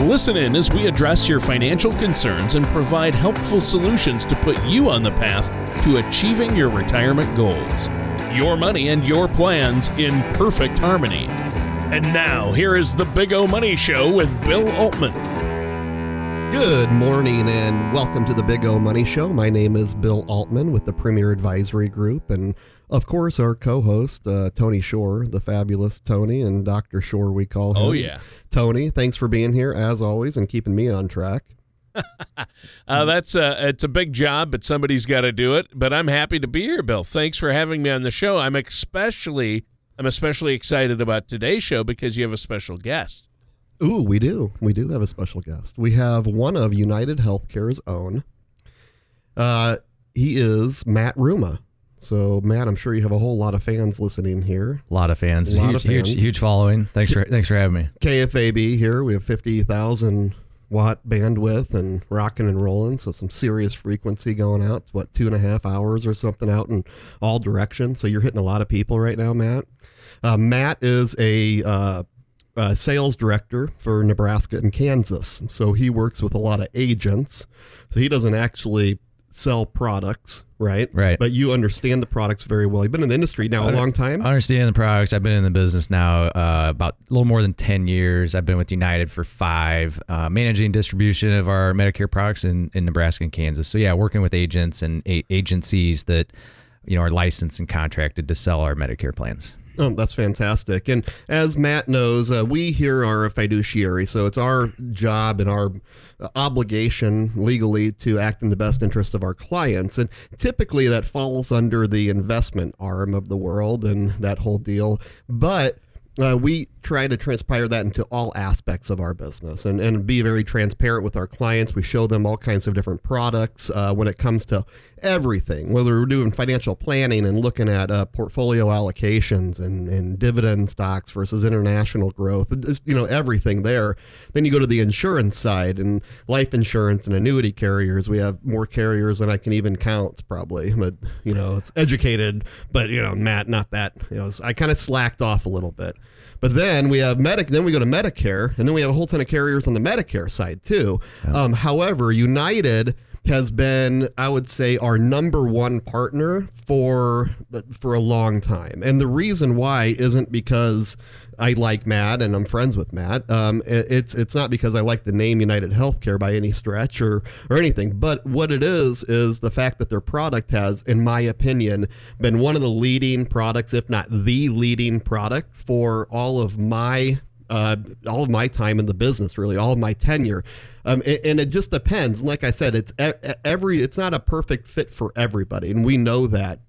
Listen in as we address your financial concerns and provide helpful solutions to put you on the path to achieving your retirement goals. Your money and your plans in perfect harmony. And now, here is the Big O Money Show with Bill Altman. Good morning and welcome to the Big O Money Show. My name is Bill Altman with the Premier Advisory Group, and of course, our co host, uh, Tony Shore, the fabulous Tony, and Dr. Shore, we call him. Oh, yeah. Tony, thanks for being here as always and keeping me on track. uh, that's a it's a big job, but somebody's got to do it. But I'm happy to be here, Bill. Thanks for having me on the show. I'm especially I'm especially excited about today's show because you have a special guest. Ooh, we do. We do have a special guest. We have one of United Healthcare's own. Uh, he is Matt Ruma. So, Matt, I'm sure you have a whole lot of fans listening here. A lot of fans. A lot huge, of fans. huge, huge following. Thanks for thanks for having me. KFAB here. We have 50,000 watt bandwidth and rocking and rolling. So some serious frequency going out. What two and a half hours or something out in all directions. So you're hitting a lot of people right now, Matt. Uh, Matt is a uh, uh, sales director for Nebraska and Kansas. So he works with a lot of agents. So he doesn't actually sell products, right? Right. But you understand the products very well. You've been in the industry now a long time. I understand the products. I've been in the business now uh, about a little more than 10 years. I've been with United for five, uh, managing distribution of our Medicare products in, in Nebraska and Kansas. So, yeah, working with agents and a- agencies that you know are licensed and contracted to sell our Medicare plans. Oh, that's fantastic. And as Matt knows, uh, we here are a fiduciary, so it's our job and our obligation legally to act in the best interest of our clients. And typically that falls under the investment arm of the world and that whole deal. But uh, we try to transpire that into all aspects of our business and, and be very transparent with our clients. We show them all kinds of different products uh, when it comes to everything, whether we're doing financial planning and looking at uh, portfolio allocations and, and dividend stocks versus international growth, you know, everything there. Then you go to the insurance side and life insurance and annuity carriers. We have more carriers than I can even count, probably. But, you know, it's educated, but, you know, Matt, not that. You know, I kind of slacked off a little bit. But then we have Medic. Then we go to Medicare, and then we have a whole ton of carriers on the Medicare side too. Yeah. Um, however, United has been, I would say, our number one partner for for a long time. And the reason why isn't because I like Matt and I'm friends with Matt. Um, it, it's it's not because I like the name United Healthcare by any stretch or or anything. But what it is is the fact that their product has, in my opinion, been one of the leading products, if not the leading product, for all of my uh, all of my time in the business, really, all of my tenure. Um, and, and, it just depends. Like I said, it's every. It's not a perfect fit for everybody, and we know that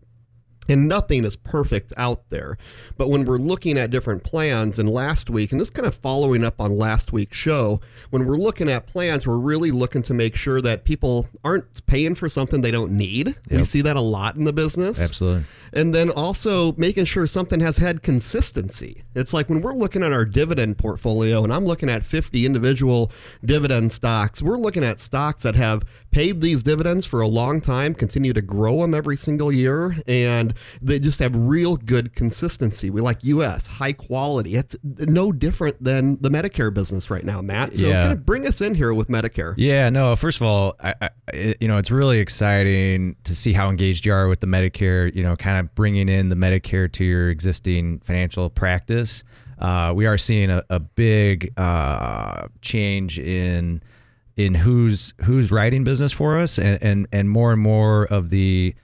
and nothing is perfect out there. But when we're looking at different plans, and last week, and this kind of following up on last week's show, when we're looking at plans, we're really looking to make sure that people aren't paying for something they don't need. Yep. We see that a lot in the business. Absolutely. And then also making sure something has had consistency. It's like when we're looking at our dividend portfolio, and I'm looking at 50 individual dividend stocks, we're looking at stocks that have paid these dividends for a long time, continue to grow them every single year, and they just have real good consistency. We like U.S. high quality. It's no different than the Medicare business right now, Matt. So yeah. kind of bring us in here with Medicare. Yeah, no. First of all, I, I, you know, it's really exciting to see how engaged you are with the Medicare. You know, kind of bringing in the Medicare to your existing financial practice. Uh, we are seeing a, a big uh, change in in who's who's writing business for us, and, and and more and more of the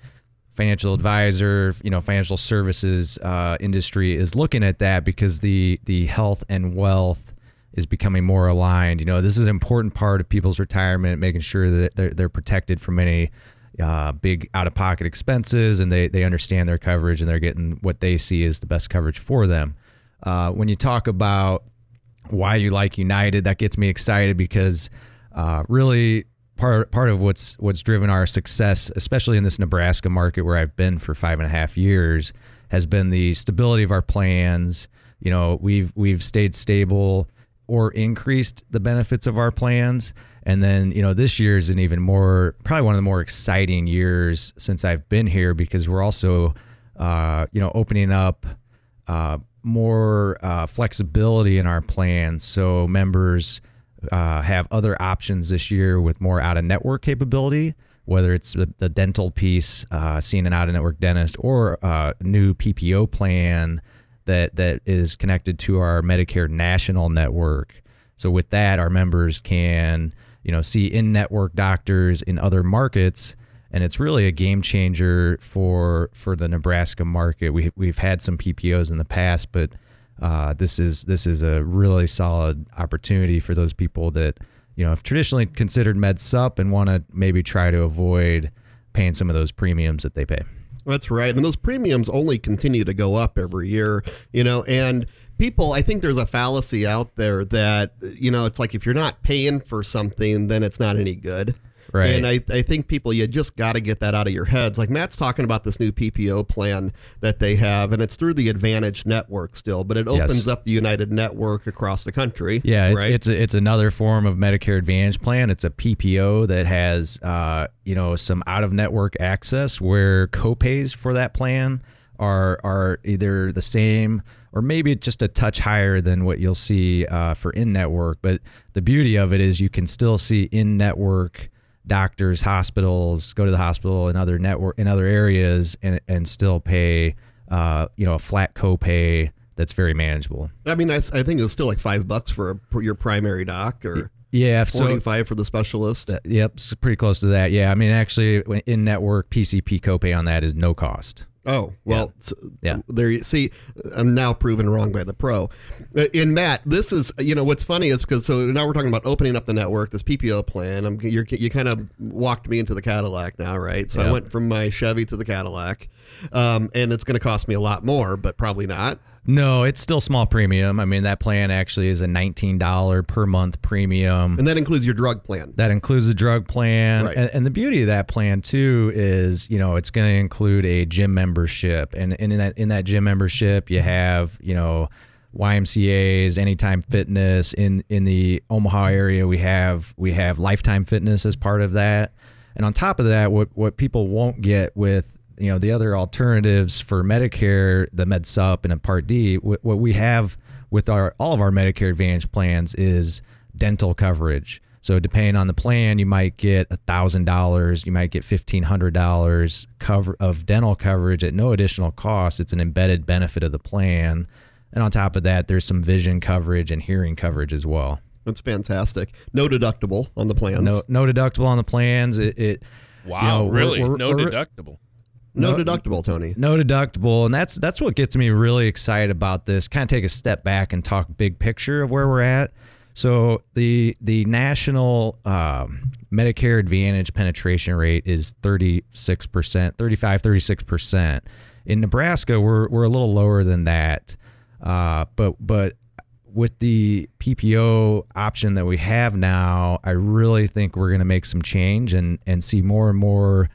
financial advisor, you know, financial services uh, industry is looking at that because the the health and wealth is becoming more aligned. You know, this is an important part of people's retirement, making sure that they're, they're protected from any uh, big out of pocket expenses and they, they understand their coverage and they're getting what they see as the best coverage for them. Uh, when you talk about why you like United, that gets me excited because uh, really part part of what's what's driven our success, especially in this Nebraska market where I've been for five and a half years, has been the stability of our plans. You know, we've we've stayed stable or increased the benefits of our plans. And then, you know, this year is an even more, probably one of the more exciting years since I've been here because we're also, uh, you know, opening up uh, more uh, flexibility in our plans. So members uh, have other options this year with more out of network capability, whether it's the, the dental piece, uh, seeing an out of network dentist, or a new PPO plan that that is connected to our Medicare national network. So with that, our members can you know see in network doctors in other markets, and it's really a game changer for for the Nebraska market. We we've had some PPOs in the past, but uh, this is this is a really solid opportunity for those people that you know have traditionally considered med sup and want to maybe try to avoid paying some of those premiums that they pay. That's right. And those premiums only continue to go up every year, you know, and people, I think there's a fallacy out there that, you know, it's like if you're not paying for something, then it's not any good. Right. And I, I think people, you just got to get that out of your heads. Like Matt's talking about this new PPO plan that they have, and it's through the Advantage Network still, but it opens Yes. up the United Network across the country. Yeah, it's right? it's a, it's another form of Medicare Advantage plan. It's a PPO that has uh, you know some out of network access where copays for that plan are are either the same or maybe just a touch higher than what you'll see uh, for in network. But the beauty of it is you can still see in network doctors, hospitals, go to the hospital in other network in other areas and and still pay uh, you know a flat copay that's very manageable. I mean, I, I think it was still like five bucks for, a, for your primary doc or Yeah, so 45 for the specialist. Uh, Yep, it's pretty close to that. Yeah, I mean, actually, in network PCP copay on that is no cost. Oh well, so Yeah. There you see, I'm now proven wrong by the pro. Uh, In that, this is you know what's funny is because so now we're talking about opening up the network, this PPO plan. I'm you're, you kind of walked me into the Cadillac now, right? So I went from my Chevy to the Cadillac, um, and it's going to cost me a lot more, but probably not. No, it's still small premium. I mean, that plan actually is a nineteen dollar per month premium. And that includes your drug plan. That includes the drug plan, Right. and, and the beauty of that plan too is, you know, it's going to include a gym membership, and, and in that in that gym membership, you have, you know, YMCA's, Anytime Fitness. In in the Omaha area, we have we have Lifetime Fitness as part of that, and on top of that, what what people won't get with you know the other alternatives for Medicare, the Med Sup and a Part D, what, what we have with our all of our Medicare Advantage plans is dental coverage. So depending on the plan, you might get thousand dollars, you might get fifteen hundred dollars cover of dental coverage at no additional cost. It's an embedded benefit of the plan, and on top of that, there's some vision coverage and hearing coverage as well. That's fantastic. No deductible on the plans. No no deductible on the plans. It, it Wow, you know, we're- really? we're- no we're- deductible. No, no- deductible, Tony. no deductible and that's that's what gets me really excited about this kind of take a step back and talk big picture of where we're at so the the national um, medicare advantage penetration rate is 36% 35 36% in nebraska we're, we're a little lower than that uh, but but with the PPO option that we have now, I really think we're going to make some change and and see more and more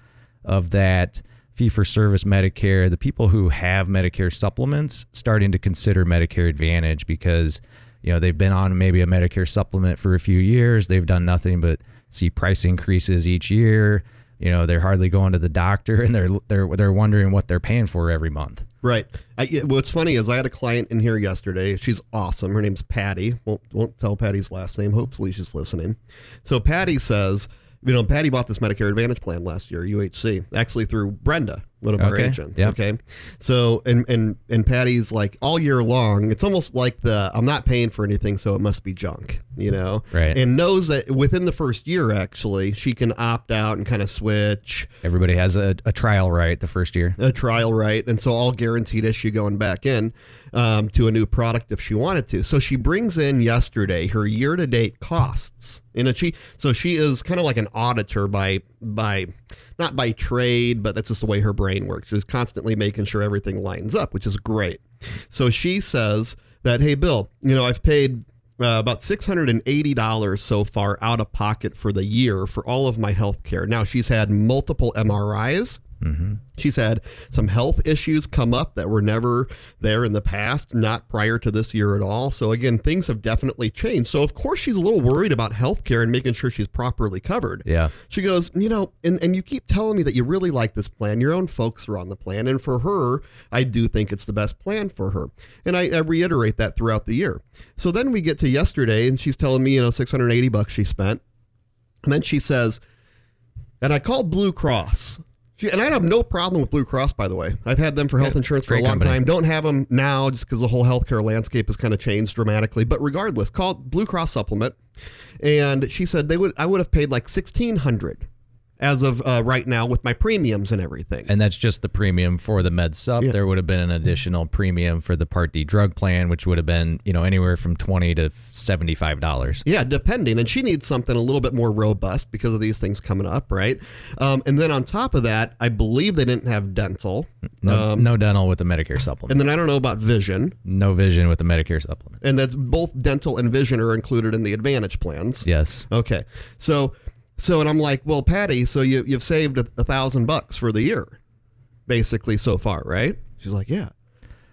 of that fee for service Medicare, the people who have Medicare supplements starting to consider Medicare Advantage because you know they've been on maybe a Medicare supplement for a few years, they've done nothing but see price increases each year. You know, they're hardly going to the doctor and they're they're they're wondering what they're paying for every month. Right. I, what's funny is I had a client in here yesterday. She's awesome. Her name's Patty. Won't won't tell Patty's last name. Hopefully she's listening. So Patty says, you know, Patty bought this Medicare Advantage plan last year, UHC, actually through Brenda, one of our Okay. agents. Yep. Okay. So and and and Patty's like all year long. It's almost like the I'm not paying for anything, so it must be junk. You know. Right. And knows that within the first year, actually, she can opt out and kind of switch Everybody has a, a trial right the first year. a trial right and so all guaranteed issue going back in um, to a new product if she wanted to so she brings in yesterday her year-to-date costs in a she so she is kind of like an auditor by by not by trade but that's just the way her brain works she's constantly making sure everything lines up which is great so she says that hey bill you know i've paid uh, about $680 so far out of pocket for the year for all of my health care. Now, she's had multiple MRIs. Mm-hmm. She's had some health issues come up that were never there in the past, not prior to this year at all. So, again, things have definitely changed. So, of course, she's a little worried about health care and making sure she's properly covered. Yeah. She goes, You know, and, and you keep telling me that you really like this plan. Your own folks are on the plan. And for her, I do think it's the best plan for her. And I, I reiterate that throughout the year. So then we get to yesterday, and she's telling me, you know, 680 bucks she spent. And then she says, and I called Blue Cross. And I have no problem with Blue Cross, by the way. I've had them for health insurance for a long company. time. Don't have them now just because the whole healthcare landscape has kind of changed dramatically. But regardless, called Blue Cross Supplement, and she said they would I would have paid like sixteen hundred as of uh, right now with my premiums and everything. And that's just the premium for the med sup. Yeah. There would have been an additional premium for the Part D drug plan, which would have been, you know, anywhere from twenty to seventy-five dollars. Yeah, depending. And she needs something a little bit more robust because of these things coming up, right? Um, and then on top of that, I believe they didn't have dental. No, Um, no dental with the Medicare supplement. and then I don't know about vision. no vision with the Medicare supplement. And that's both dental and vision are included in the Advantage plans. Yes. Okay. So, so, and I'm like, well, Patty, so you, you've saved a, a thousand bucks for the year, basically so far, right? She's like, yeah.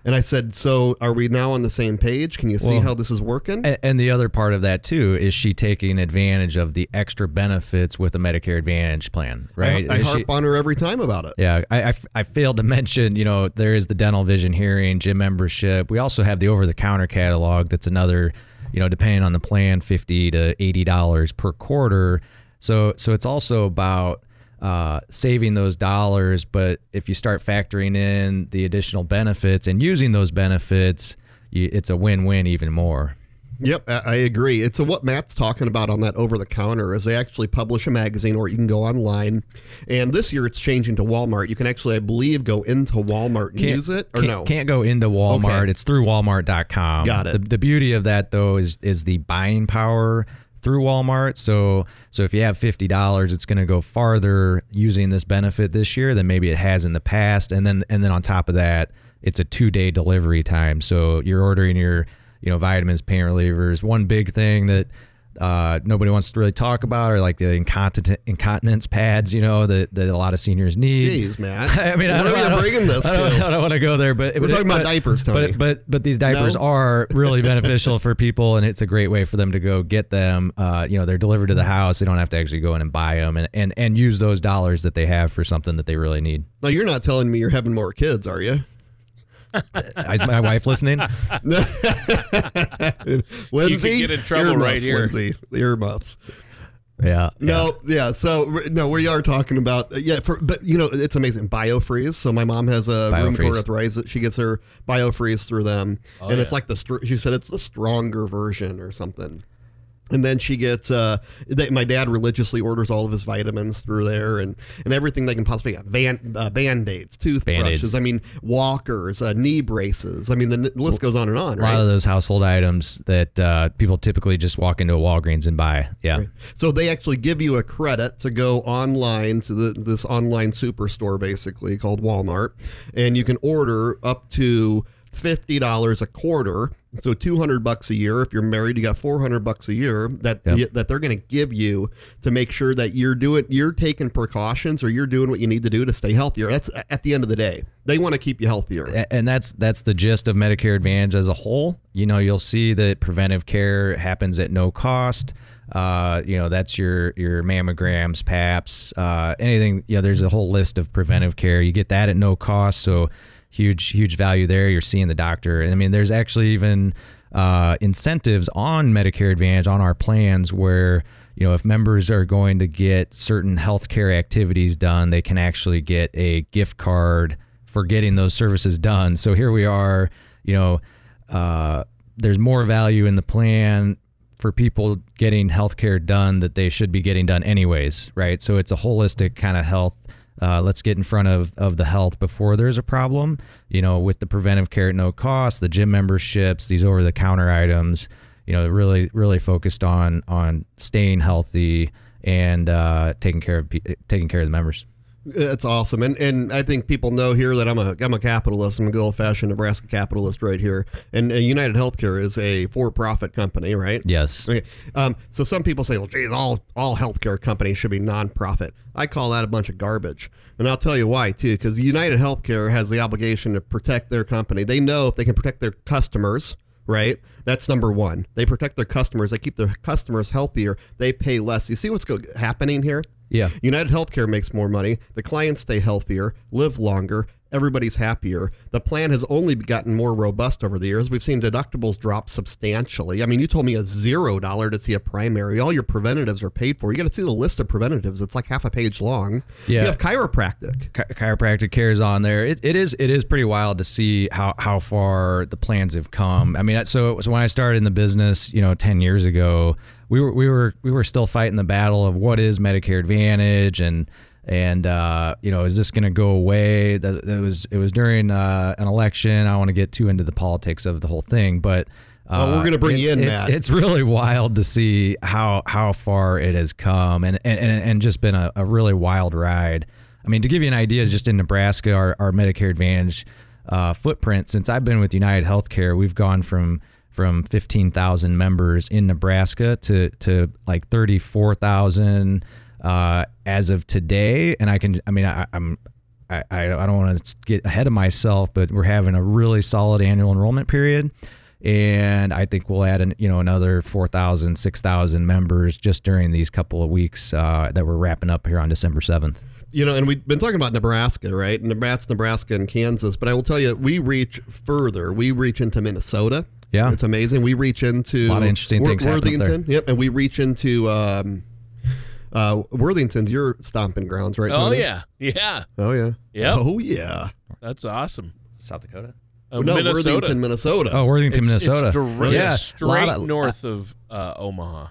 And I said, so are we now on the same page? Can you see Well, how this is working? A- And the other part of that too is she taking advantage of the extra benefits with the Medicare Advantage plan, right? I, I Is she- harp on her every time about it. Yeah, I, I, I failed to mention, you know, there is the dental vision hearing, gym membership. We also have the over the counter catalog that's another, you know, depending on the plan, 50 to $80 per quarter. So so it's also about uh, saving those dollars, but if you start factoring in the additional benefits and using those benefits, you, it's a win-win even more. Yep, I agree. It's a, what Matt's talking about on that over the counter is they actually publish a magazine or you can go online. And this year it's changing to Walmart. You can actually, I believe, go into Walmart and use it or can't, no? Can't go into Walmart. Okay. It's through Walmart.com. Got it. The, the beauty of that though is is the buying power through Walmart. So so if you have fifty dollars, it's going to go farther using this benefit this year than maybe it has in the past. And then and then on top of that, it's a two day delivery time. So you're ordering your you know vitamins, pain relievers. One big thing that uh, nobody wants to really talk about or like the incontinent, incontinence pads, you know, that, that a lot of seniors need. Jeez, Matt. I mean, I don't, are I don't- bringing this I don't. I don't want to go there, but We're but talking about but- diapers, Tony. But but but these diapers No? are really beneficial for people, and it's a great way for them to go get them. Uh, you know, they're delivered to the house. They don't have to actually go in and buy them, and and and use those dollars that they have for something that they really need. Now, you're not telling me you're having more kids, are you? Is my wife listening? Lindsay, get in trouble earmuffs, right here. Lindsay, the earmuffs. Yeah. No, yeah. So no, we are talking about uh, yeah. For but you know, it's amazing. Biofreeze. So my mom has a rheumatoid Biofreeze. arthritis. She gets her Biofreeze through them, Oh, and it's like the she said it's the stronger version or something. And then she gets uh, they, my dad religiously orders all of his vitamins through there and, and everything they can possibly get. Van, uh, band-aids, toothbrushes, Band-Aids. I mean, walkers, uh, knee braces. I mean, the n- list goes on and on, A lot right? of those household items that uh, people typically just walk into a Walgreens and buy. Yeah. So they actually give you a credit to go online to the, this online superstore, basically called Walmart, and you can order up to fifty dollars a quarter. So two hundred bucks a year. If you're married, you got four hundred bucks a year that Yep. that they're going to give you to make sure that you're doing you're taking precautions or you're doing what you need to do to stay healthier. That's at the end of the day. They want to keep you healthier. And that's that's the gist of Medicare Advantage as a whole. You know, you'll see that preventive care happens at no cost. Uh, you know, that's your your mammograms, PAPs, uh, anything. You know, there's a whole list of preventive care. You get that at no cost, so huge huge value there. You're seeing the doctor. I mean, there's actually even uh, incentives on Medicare Advantage on our plans where you know if members are going to get certain healthcare activities done, they can actually get a gift card for getting those services done. So here we are, you know, uh, there's more value in the plan for people getting healthcare done that they should be getting done anyways, right? So it's a holistic kind of health. Uh, let's get in front of, of the health before there's a problem, you know, with the preventive care at no cost, the gym memberships, these over the counter items, you know, really, really focused on, on staying healthy and uh, taking care of, taking care of the members. That's awesome, and and I think people know here that I'm a I'm a capitalist. I'm a good old fashioned Nebraska capitalist right here. And uh, United Healthcare is a for profit company, right? Yes. Okay. Um, so some people say, well, geez, all all healthcare companies should be nonprofit. I call that a bunch of garbage, and I'll tell you why too. Because United Healthcare has the obligation to protect their company. They know if they can protect their customers, right? That's number one. They protect their customers. They keep their customers healthier. They pay less. You see what's happening here? Yeah. United Healthcare makes more money. The clients stay healthier, live longer. Everybody's happier. The plan has only gotten more robust over the years. We've seen deductibles drop substantially. I mean, you told me a zero dollar to see a primary. All your preventatives are paid for. You got to see the list of preventatives. It's like half a page long. Yeah. You have chiropractic. Chi- chiropractic care is on there. It, it is it is pretty wild to see how how far the plans have come. I mean, so so when I started in the business, you know, ten years ago, we were we were we were still fighting the battle of what is Medicare Advantage and and uh, you know is this going to go away? That, that was it was during uh, an election. I don't want to get too into the politics of the whole thing, but. Uh, Oh, we're gonna bring you it's- in, it's, Matt. it's really wild to see how how far it has come and and, and, and just been a, a really wild ride. I mean, to give you an idea, just in Nebraska, our, our Medicare Advantage uh, footprint, since I've been with United Healthcare, we've gone from from 15,000 members in Nebraska to, to like 34,000 uh, as of today. And I can, I mean, I, I'm, I, I don't want to get ahead of myself, but we're having a really solid annual enrollment period. And I think we'll add, an, you know, another 4,000, 6,000 members just during these couple of weeks uh, that we're wrapping up here on December 7th. You know, and we've been talking about Nebraska, right? That's Nebraska and Kansas. But I will tell you, we reach further. We reach into Minnesota. Yeah. It's amazing. We reach into A lot of interesting Wor- things happening up there. Worthington. Yep. And we reach into um, uh, Worthington's your stomping grounds, right? Oh Tony? yeah, yeah, Oh, yeah. Yep. Oh, yeah. that's awesome. South Dakota? Uh, no, Minnesota. Worthington, Minnesota. Oh, Worthington, It's, Minnesota. It's direct, yeah, straight lot of- north of uh, Omaha.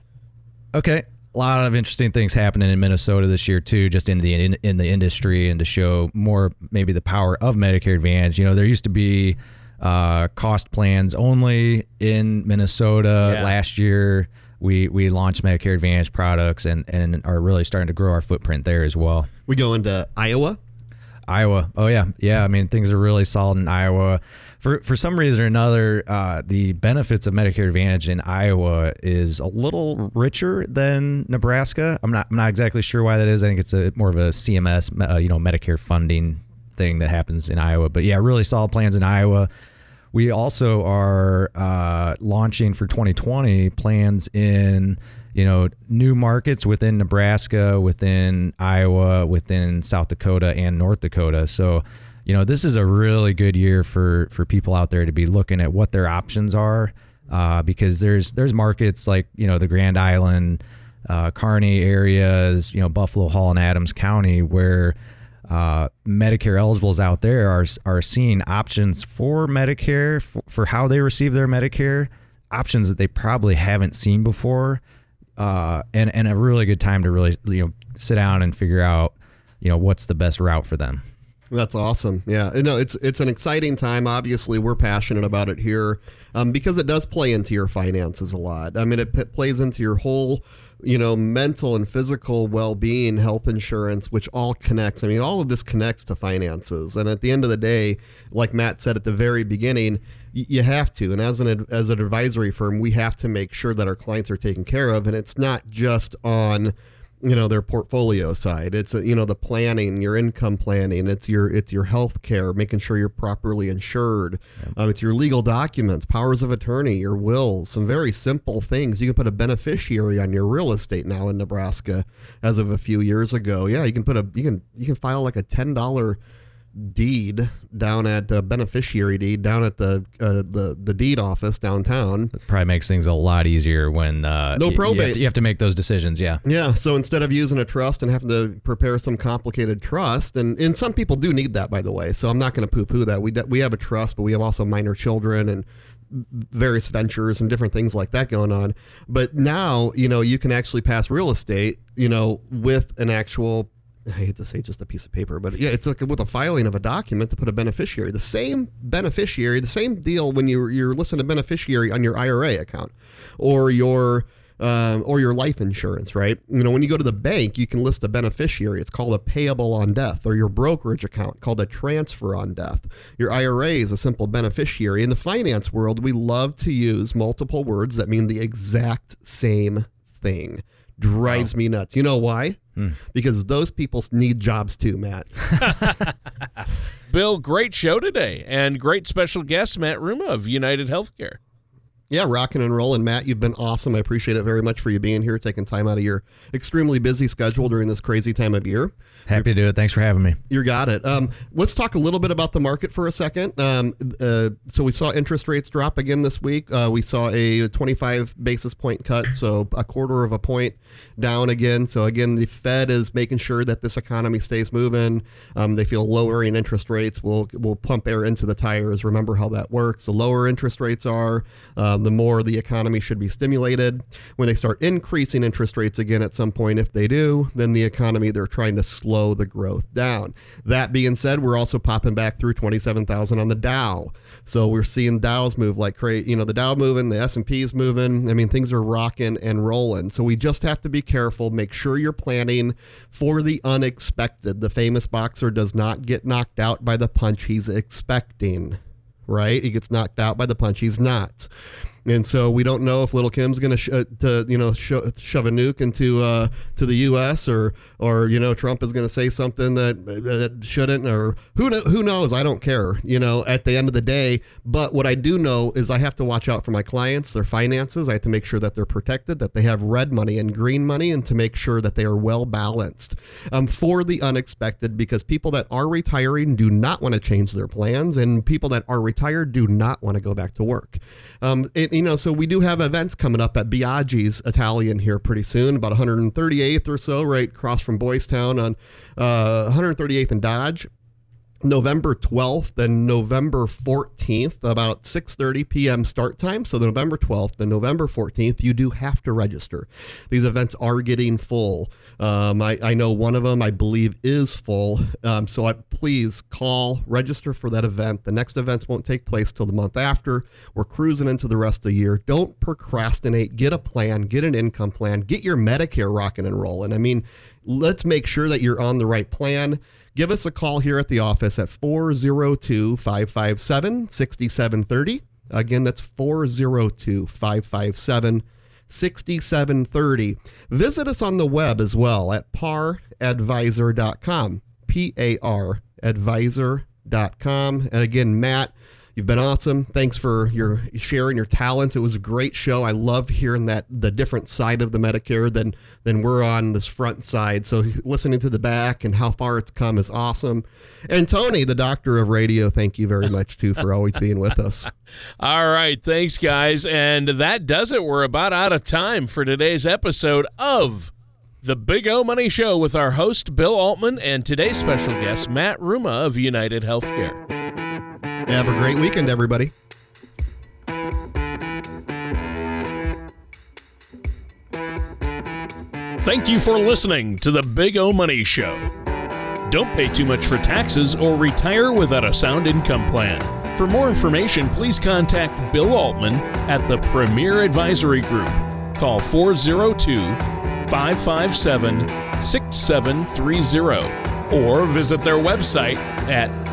Okay, a lot of interesting things happening in Minnesota this year too, just in the in, in the industry and to show more maybe the power of Medicare Advantage. You know, there used to be uh, cost plans only in Minnesota. Yeah. Last year, we we launched Medicare Advantage products and and are really starting to grow our footprint there as well. We go into Iowa. Iowa. Oh yeah, yeah. I mean, things are really solid in Iowa. For for some reason or another, uh, the benefits of Medicare Advantage in Iowa is a little richer than Nebraska. I'm not I'm not exactly sure why that is. I think it's a more of a CMS, uh, you know, Medicare funding thing that happens in Iowa. But yeah, really solid plans in Iowa. We also are uh, launching for 2020 plans in you know new markets within Nebraska, within Iowa, within South Dakota and North Dakota. So you know this is a really good year for for people out there to be looking at what their options are uh, because there's there's markets like you know the Grand Island, uh, Kearney areas, you know Buffalo Hall and Adams County where uh, Medicare eligibles out there are are seeing options for Medicare for, for how they receive their Medicare, options that they probably haven't seen before, uh, and and a really good time to really you know sit down and figure out you know what's the best route for them. That's awesome. Yeah, no, it's it's an exciting time. Obviously, we're passionate about it here um, because it does play into your finances a lot. I mean, it p- plays into your whole, you know, mental and physical well-being, health insurance, which all connects. I mean, all of this connects to finances. And at the end of the day, like Matt said at the very beginning, you have to. And as an as an advisory firm, we have to make sure that our clients are taken care of, and it's not just on you know their portfolio side. It's uh, you know the planning your income planning it's your it's your health care making sure you're properly insured. Um, it's your legal documents powers of attorney your wills some very simple things. You can put a beneficiary on your real estate now in nebraska as of a few years ago. Yeah you can put a you can you can file like a $10 deed down at uh, beneficiary deed down at the uh, the the deed office downtown It probably makes things a lot easier when uh, No y- You have, probate. to, you have to make those decisions. Yeah. Yeah, so instead of using a trust and having to prepare some complicated trust, and, and some people do need that, by the way. So I'm not going to poo-poo that. We we have a trust, but we have also minor children and various ventures and different things like that going on. But now, you know, you can actually pass real estate, you know, with an actual. I hate to say just a piece of paper, but yeah, it's like with a filing of a document to put a beneficiary. The same beneficiary, the same deal when you you're listing a beneficiary on your IRA account or your um, or your life insurance, right? You know, when you go to the bank, you can list a beneficiary. It's called a payable on death, or your brokerage account called a transfer on death. Your IRA is a simple beneficiary. In the finance world, we love to use multiple words that mean the exact same thing. Drives wow. me nuts. You know why? Hmm. Because those people need jobs too, Matt. Bill, great show today, and great special guest, Matt Ruma of United Healthcare. Yeah, rocking and rolling. Matt, you've been awesome. I appreciate it very much for you being here, taking time out of your extremely busy schedule during this crazy time of year. Happy to do it. Thanks for having me. You got it. Um, let's talk a little bit about the market for a second. Um, uh, so we saw interest rates drop again this week. Uh, we saw a 25 basis point cut, so a quarter of a point down again. So again, the Fed is making sure that this economy stays moving. Um, they feel lowering interest rates will will pump air into the tires. Remember how that works. The lower interest rates are. Uh, the more the economy should be stimulated. When they start increasing interest rates again at some point, if they do, then the economy, they're trying to slow the growth down. That being said, we're also popping back through 27,000 on the Dow. So we're seeing Dows move like crazy. You know, the Dow moving, the S&P is moving. I mean, things are rocking and rolling. So we just have to be careful. Make sure you're planning for the unexpected. The famous boxer does not get knocked out by the punch he's expecting right? He gets knocked out by the punch. He's not and so we don't know if Little Kim's going sh- uh, to you know sho- shove a nuke into uh, to the U.S. or or you know Trump is going to say something that, that shouldn't or who know, who knows? I don't care. You know, at the end of the day, but what I do know is I have to watch out for my clients, their finances. I have to make sure that they're protected, that they have red money and green money, and to make sure that they are well balanced um, for the unexpected. Because people that are retiring do not want to change their plans, and people that are retired do not want to go back to work. Um, it, you know, so we do have events coming up at Biaggi's Italian here pretty soon, about 138th or so, right across from Boys Town on uh, 138th and Dodge. November 12th and November 14th, about 6:30 p.m. start time. So the November 12th and November 14th, you do have to register. These events are getting full. Um, I, I, know one of them, I believe, is full. Um, so I, please call, register for that event. The next events won't take place till the month after. We're cruising into the rest of the year. Don't procrastinate. Get a plan. Get an income plan. Get your Medicare rocking and rolling. I mean, let's make sure that you're on the right plan. Give us a call here at the office at 402 557 6730. Again, that's 402 557 6730. Visit us on the web as well at paradvisor.com. P A R advisor.com. And again, Matt, You've been awesome. Thanks for your sharing your talents. It was a great show. I love hearing that the different side of the Medicare than than we're on this front side. So listening to the back and how far it's come is awesome. And Tony, the doctor of radio, thank you very much too for always being with us. All right, thanks guys. And that does it. We're about out of time for today's episode of the Big O Money Show with our host Bill Altman and today's special guest Matt Ruma of United Healthcare. Have a great weekend, everybody. Thank you for listening to the Big O Money Show. Don't pay too much for taxes or retire without a sound income plan. For more information, please contact Bill Altman at the Premier Advisory Group. Call 402 557 6730 or visit their website at